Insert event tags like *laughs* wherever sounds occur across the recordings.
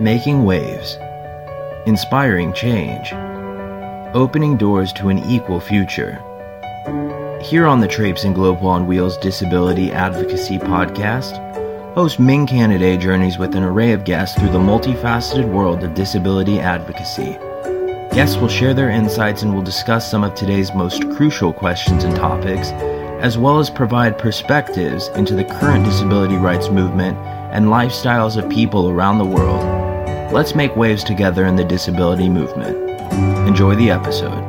Making waves, inspiring change, opening doors to an equal future. Here on the Traipsin Global on Wheels Disability Advocacy podcast, host Ming Canada journeys with an array of guests through the multifaceted world of disability advocacy. Guests will share their insights and will discuss some of today's most crucial questions and topics, as well as provide perspectives into the current disability rights movement and lifestyles of people around the world Let's make waves together in the disability movement. Enjoy the episode.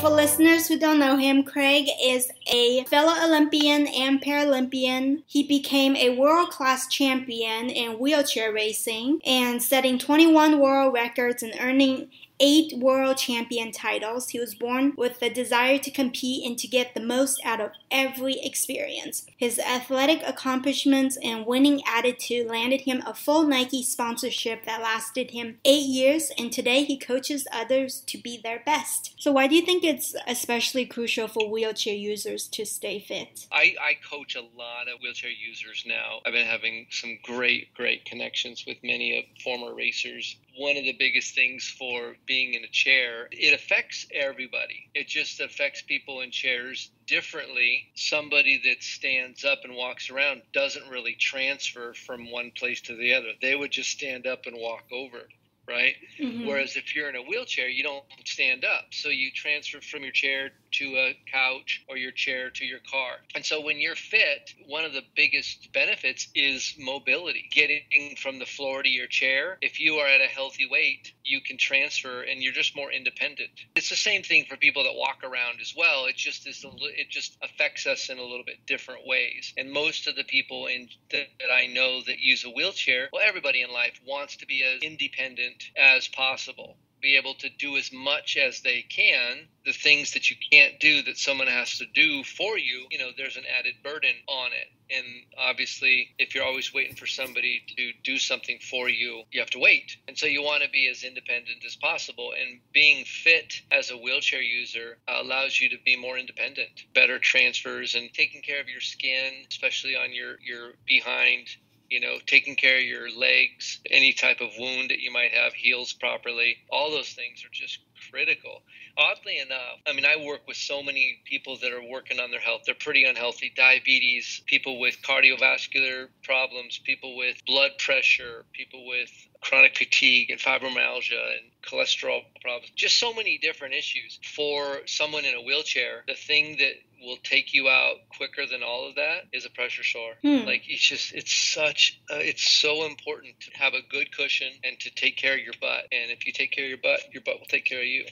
For listeners who don't know him, Craig is a fellow Olympian and Paralympian. He became a world class champion in wheelchair racing and setting 21 world records and earning eight world champion titles. He was born with the desire to compete and to get the most out of every experience. His athletic accomplishments and winning attitude landed him a full Nike sponsorship that lasted him eight years, and today he coaches others to be their best. So, why do you think it's especially crucial for wheelchair users to stay fit? I, I coach a lot of wheelchair users now. I've been having some great, great connections with many of former racers one of the biggest things for being in a chair. It affects everybody. It just affects people in chairs differently. Somebody that stands up and walks around doesn't really transfer from one place to the other. They would just stand up and walk over right? Mm-hmm. Whereas if you're in a wheelchair, you don't stand up. So you transfer from your chair to a couch or your chair to your car. And so when you're fit, one of the biggest benefits is mobility. Getting from the floor to your chair. If you are at a healthy weight, you can transfer and you're just more independent. It's the same thing for people that walk around as well. It just is it just affects us in a little bit different ways. And most of the people in that, that I know that use a wheelchair, well everybody in life wants to be as independent as possible be able to do as much as they can the things that you can't do that someone has to do for you you know there's an added burden on it. And obviously if you're always waiting for somebody to do something for you you have to wait. And so you want to be as independent as possible. And being fit as a wheelchair user allows you to be more independent better transfers and taking care of your skin especially on your your behind you know, taking care of your legs, any type of wound that you might have heals properly. All those things are just critical. Oddly enough, I mean, I work with so many people that are working on their health. They're pretty unhealthy diabetes, people with cardiovascular problems, people with blood pressure, people with chronic fatigue and fibromyalgia and cholesterol problems. Just so many different issues. For someone in a wheelchair, the thing that will take you out quicker than all of that is a pressure sore. Hmm. Like it's just it's such uh, it's so important to have a good cushion and to take care of your butt. And if you take care of your butt, your butt will take care of you.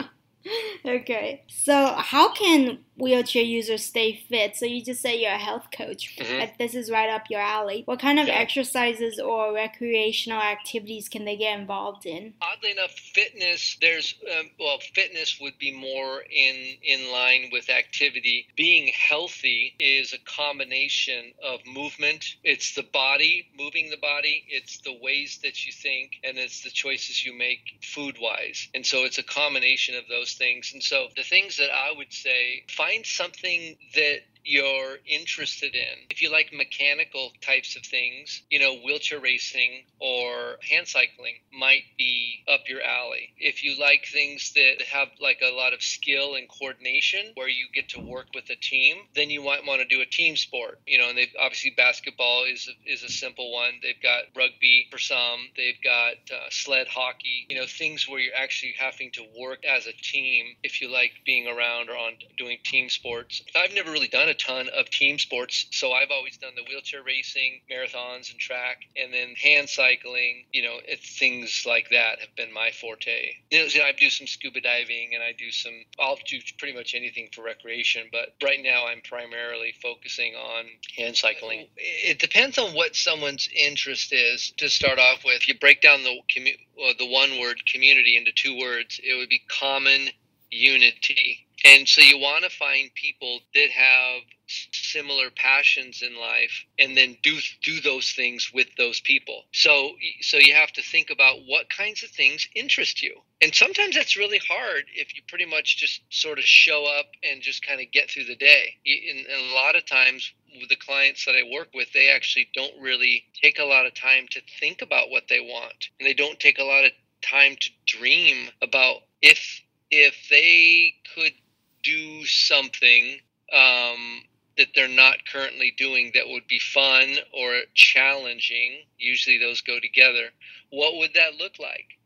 *laughs* Okay, so how can wheelchair users stay fit? So you just say you're a health coach. Mm-hmm. This is right up your alley. What kind of yeah. exercises or recreational activities can they get involved in? Oddly enough, fitness. There's um, well, fitness would be more in in line with activity. Being healthy is a combination of movement. It's the body moving the body. It's the ways that you think, and it's the choices you make food wise. And so it's a combination of those things. And so the things that I would say find something that you're interested in. If you like mechanical types of things, you know, wheelchair racing or hand cycling might be up your alley. If you like things that have like a lot of skill and coordination where you get to work with a team, then you might want to do a team sport. You know, and they've obviously basketball is a, is a simple one. They've got rugby for some. They've got uh, sled hockey. You know, things where you're actually having to work as a team. If you like being around or on doing team sports, I've never really done a ton of team sports. So I've always done the wheelchair racing, marathons, and track, and then hand cycling. You know, things like that have been my forte. You know, I do some scuba diving, and I do some. I'll do pretty much anything for recreation, but right now I'm primarily focusing on hand cycling. It depends on what someone's interest is. To start off with, if you break down the commu- well, the one word community into two words, it would be common unity and so you want to find people that have similar passions in life and then do do those things with those people. So so you have to think about what kinds of things interest you. And sometimes that's really hard if you pretty much just sort of show up and just kind of get through the day. And, a lot of times with the clients that I work with, they actually don't really take a lot of time to think about what they want, and they don't take a lot of time to dream about if if they could do something um, that they're not currently doing that would be fun or challenging. Usually those go together. What would that look like?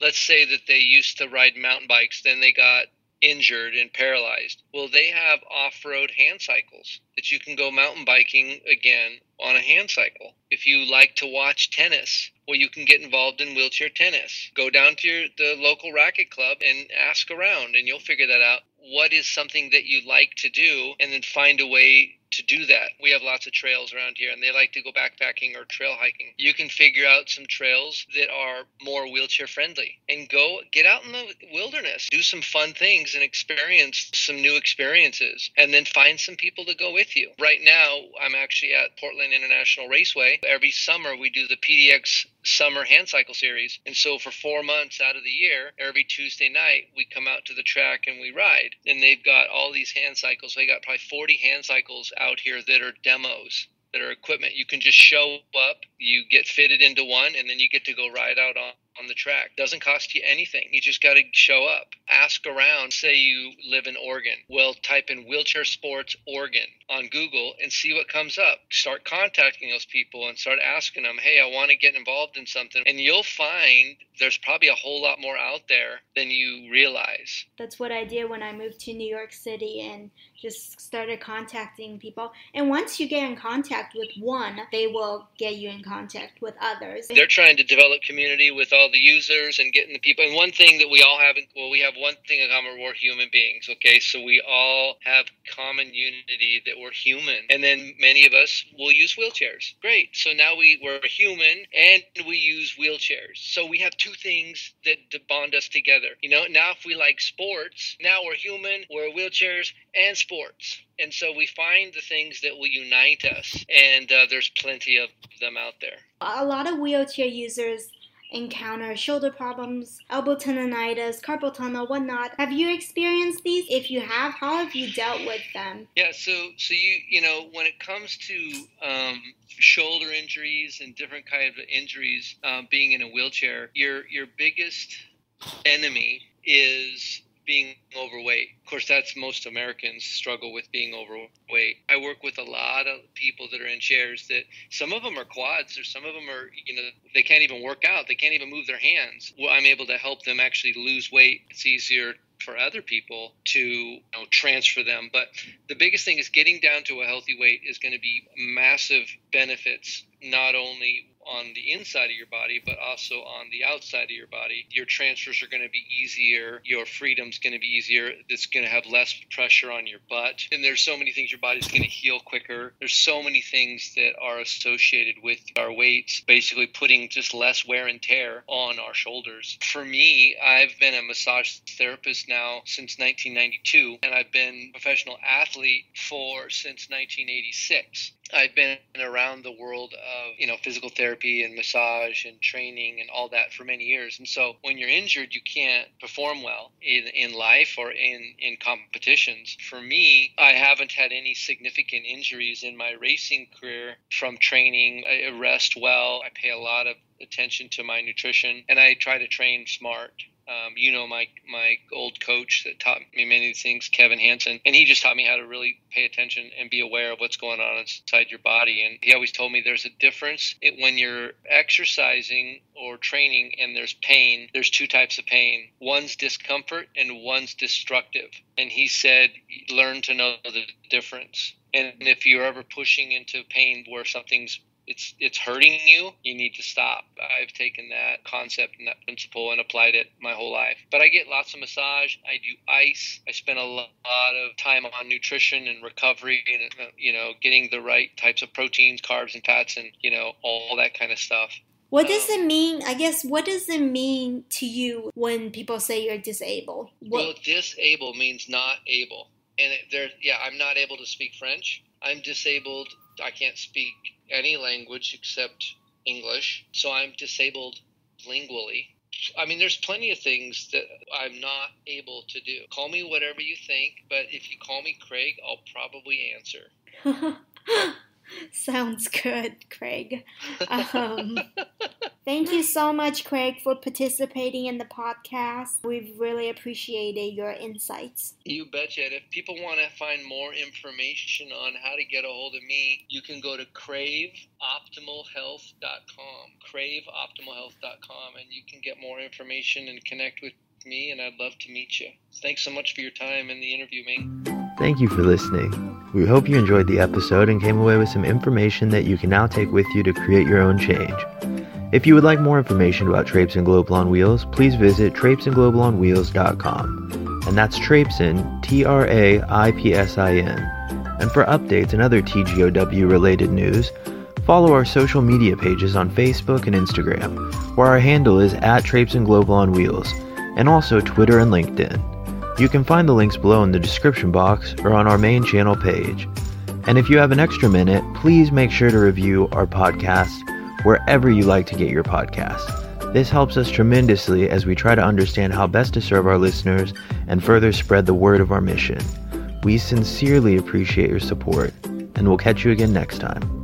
Let's say that they used to ride mountain bikes, then they got injured and paralyzed. Well, they have off road hand cycles that you can go mountain biking again on a hand cycle. If you like to watch tennis, well, you can get involved in wheelchair tennis. Go down to your, the local racket club and ask around, and you'll figure that out. What is something that you like to do, and then find a way to do that. We have lots of trails around here and they like to go backpacking or trail hiking. You can figure out some trails that are more wheelchair friendly and go get out in the wilderness, do some fun things and experience some new experiences and then find some people to go with you. Right now, I'm actually at Portland International Raceway. Every summer we do the PDX summer hand cycle series. And so for four months out of the year, every Tuesday night, we come out to the track and we ride. And they've got all these hand cycles. They got probably 40 hand cycles out here that are demos that are equipment. You can just show up, you get fitted into one, and then you get to go ride out on on the track. Doesn't cost you anything. You just got to show up. Ask around. Say you live in Oregon. Well, type in wheelchair sports Oregon on Google and see what comes up. Start contacting those people and start asking them, hey, I want to get involved in something. And you'll find there's probably a whole lot more out there than you realize. That's what I did when I moved to New York City and just started contacting people. And once you get in contact with one, they will get you in contact with others. They're trying to develop community with all the users and getting the people. And one thing that we all have, well, we have one thing in common: we're human beings. Okay, so we all have common unity that we're human. And then many of us will use wheelchairs. Great. So now we we're human and we use wheelchairs. So we have two things that bond us together. You know, now if we like sports, now we're human, we're wheelchairs and sports. And so we find the things that will unite us, and uh, there's plenty of them out there. A lot of wheelchair users encounter shoulder problems, elbow tendonitis, carpal tunnel, whatnot. Have you experienced these? If you have, how have you dealt with them? Yeah, so so you you know when it comes to um, shoulder injuries and different kinds of injuries, um, being in a wheelchair, your your biggest enemy is being overweight. Of course, that's most Americans struggle with being overweight. I work with a lot of people that are in chairs that some of them are quads or some of them are, you know, they can't even work out. They can't even move their hands. Well, I'm able to help them actually lose weight. It's easier for other people to you know, transfer them. But the biggest thing is getting down to a healthy weight is going to be massive benefits, not only on the inside of your body, but also on the outside of your body. Your transfers are going to be easier. Your freedom's going to be easier. It's going to have less pressure on your butt. And there's so many things. Your body's going to heal quicker. There's so many things that are associated with our weights, basically putting just less wear and tear on our shoulders. For me, I've been a massage therapist now since 1992, and I've been a professional athlete for since 1986. I've been around the world of, you know, physical therapy and massage and training and all that for many years. And so when you're injured, you can't perform well in, in life or in, in competitions. For me, I haven't had any significant injuries in my racing career from training. I rest well. I pay a lot of attention to my nutrition and I try to train smart. Um, you know my my old coach that taught me many things, Kevin Hanson, and he just taught me how to really pay attention and be aware of what's going on inside your body. And he always told me there's a difference when you're exercising or training and there's pain. There's two types of pain. One's discomfort and one's destructive. And he said, learn to know the difference. And if you're ever pushing into pain where something's it's it's hurting you, you need to stop. I've taken that concept and that principle and applied it my whole life. But I get lots of massage. I do ice. I spend a lot of time on nutrition and recovery and you know getting the right types of proteins, carbs, and fats, and you know all that kind of stuff. What does um, it mean? I guess what does it mean to you when people say you're disabled? What? Well, disabled means not able, and there, yeah, I'm not able to speak French. I'm disabled. I can't speak any language except English, so I'm disabled lingually. I mean, there's plenty of things that I'm not able to do. Call me whatever you think, but if you call me Craig, I'll probably answer. *laughs* Sounds good, Craig. *laughs* Um, thank you so much, Craig, for participating in the podcast. We've really appreciated your insights. You betcha. And if people want to find more information on how to get a hold of me, you can go to craveoptimalhealth.com. Craveoptimalhealth.com, and you can get more information and connect with me, and I'd love to meet you. Thanks so much for your time in the interview, Ming. Thank you for listening. We hope you enjoyed the episode and came away with some information that you can now take with you to create your own change. If you would like more information about Traipsin Global on Wheels, please visit traipsinglobalonwheels.com. And that's Traipsin, T R A I P S I N. And for updates and other TGOW related news, follow our social media pages on Facebook and Instagram, where our handle is at Traipsin Global on Wheels, and also Twitter and LinkedIn. You can find the links below in the description box or on our main channel page. And if you have an extra minute, please make sure to review our podcast wherever you like to get your podcast. This helps us tremendously as we try to understand how best to serve our listeners and further spread the word of our mission. We sincerely appreciate your support, and we'll catch you again next time.